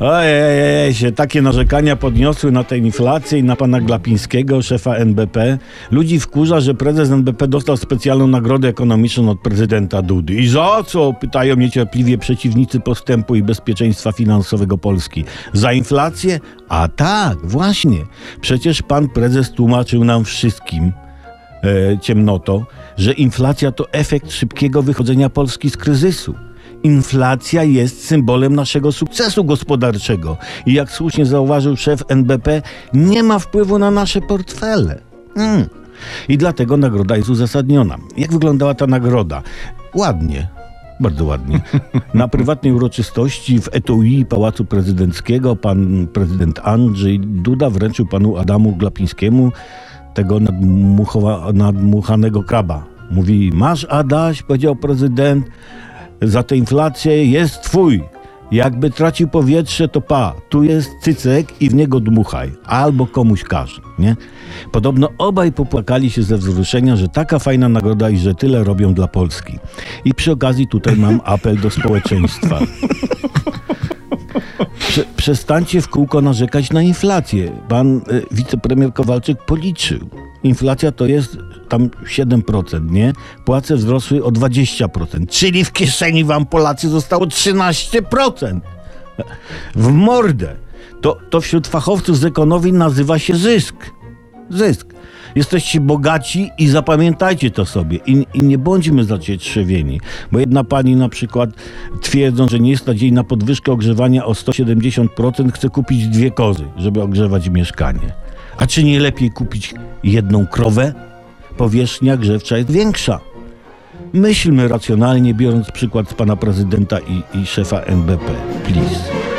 Ojej, się takie narzekania podniosły na tę inflację i na pana Glapińskiego, szefa NBP. Ludzi wkurza, że prezes NBP dostał specjalną nagrodę ekonomiczną od prezydenta Dudy. I za co? Pytają niecierpliwie przeciwnicy postępu i bezpieczeństwa finansowego Polski. Za inflację? A tak, właśnie. Przecież pan prezes tłumaczył nam wszystkim, e, ciemnoto, że inflacja to efekt szybkiego wychodzenia Polski z kryzysu. Inflacja jest symbolem naszego sukcesu gospodarczego i jak słusznie zauważył szef NBP, nie ma wpływu na nasze portfele. Mm. I dlatego nagroda jest uzasadniona. Jak wyglądała ta nagroda? Ładnie. Bardzo ładnie. Na prywatnej uroczystości w etui Pałacu Prezydenckiego pan prezydent Andrzej Duda wręczył panu Adamu Glapińskiemu tego nadmuchowa- nadmuchanego kraba. Mówi, masz Adaś, powiedział prezydent, za tę inflację jest twój. Jakby tracił powietrze, to pa, tu jest cycek i w niego dmuchaj. Albo komuś każ, nie? Podobno obaj popłakali się ze wzruszenia, że taka fajna nagroda i że tyle robią dla Polski. I przy okazji tutaj mam apel do społeczeństwa. Prze, przestańcie w kółko narzekać na inflację. Pan y, wicepremier Kowalczyk policzył. Inflacja to jest tam 7%, nie? Płace wzrosły o 20%, czyli w kieszeni wam Polacy zostało 13%. W mordę. To, to wśród fachowców z ekonomii nazywa się zysk. Zysk. Jesteście bogaci i zapamiętajcie to sobie. I, i nie bądźmy zacietrzewieni. Bo jedna pani na przykład twierdząc, że nie stać jej na podwyżkę ogrzewania o 170%, chce kupić dwie kozy, żeby ogrzewać mieszkanie. A czy nie lepiej kupić jedną krowę? Powierzchnia grzewcza jest większa. Myślmy racjonalnie, biorąc przykład z pana prezydenta i, i szefa NBP. Please.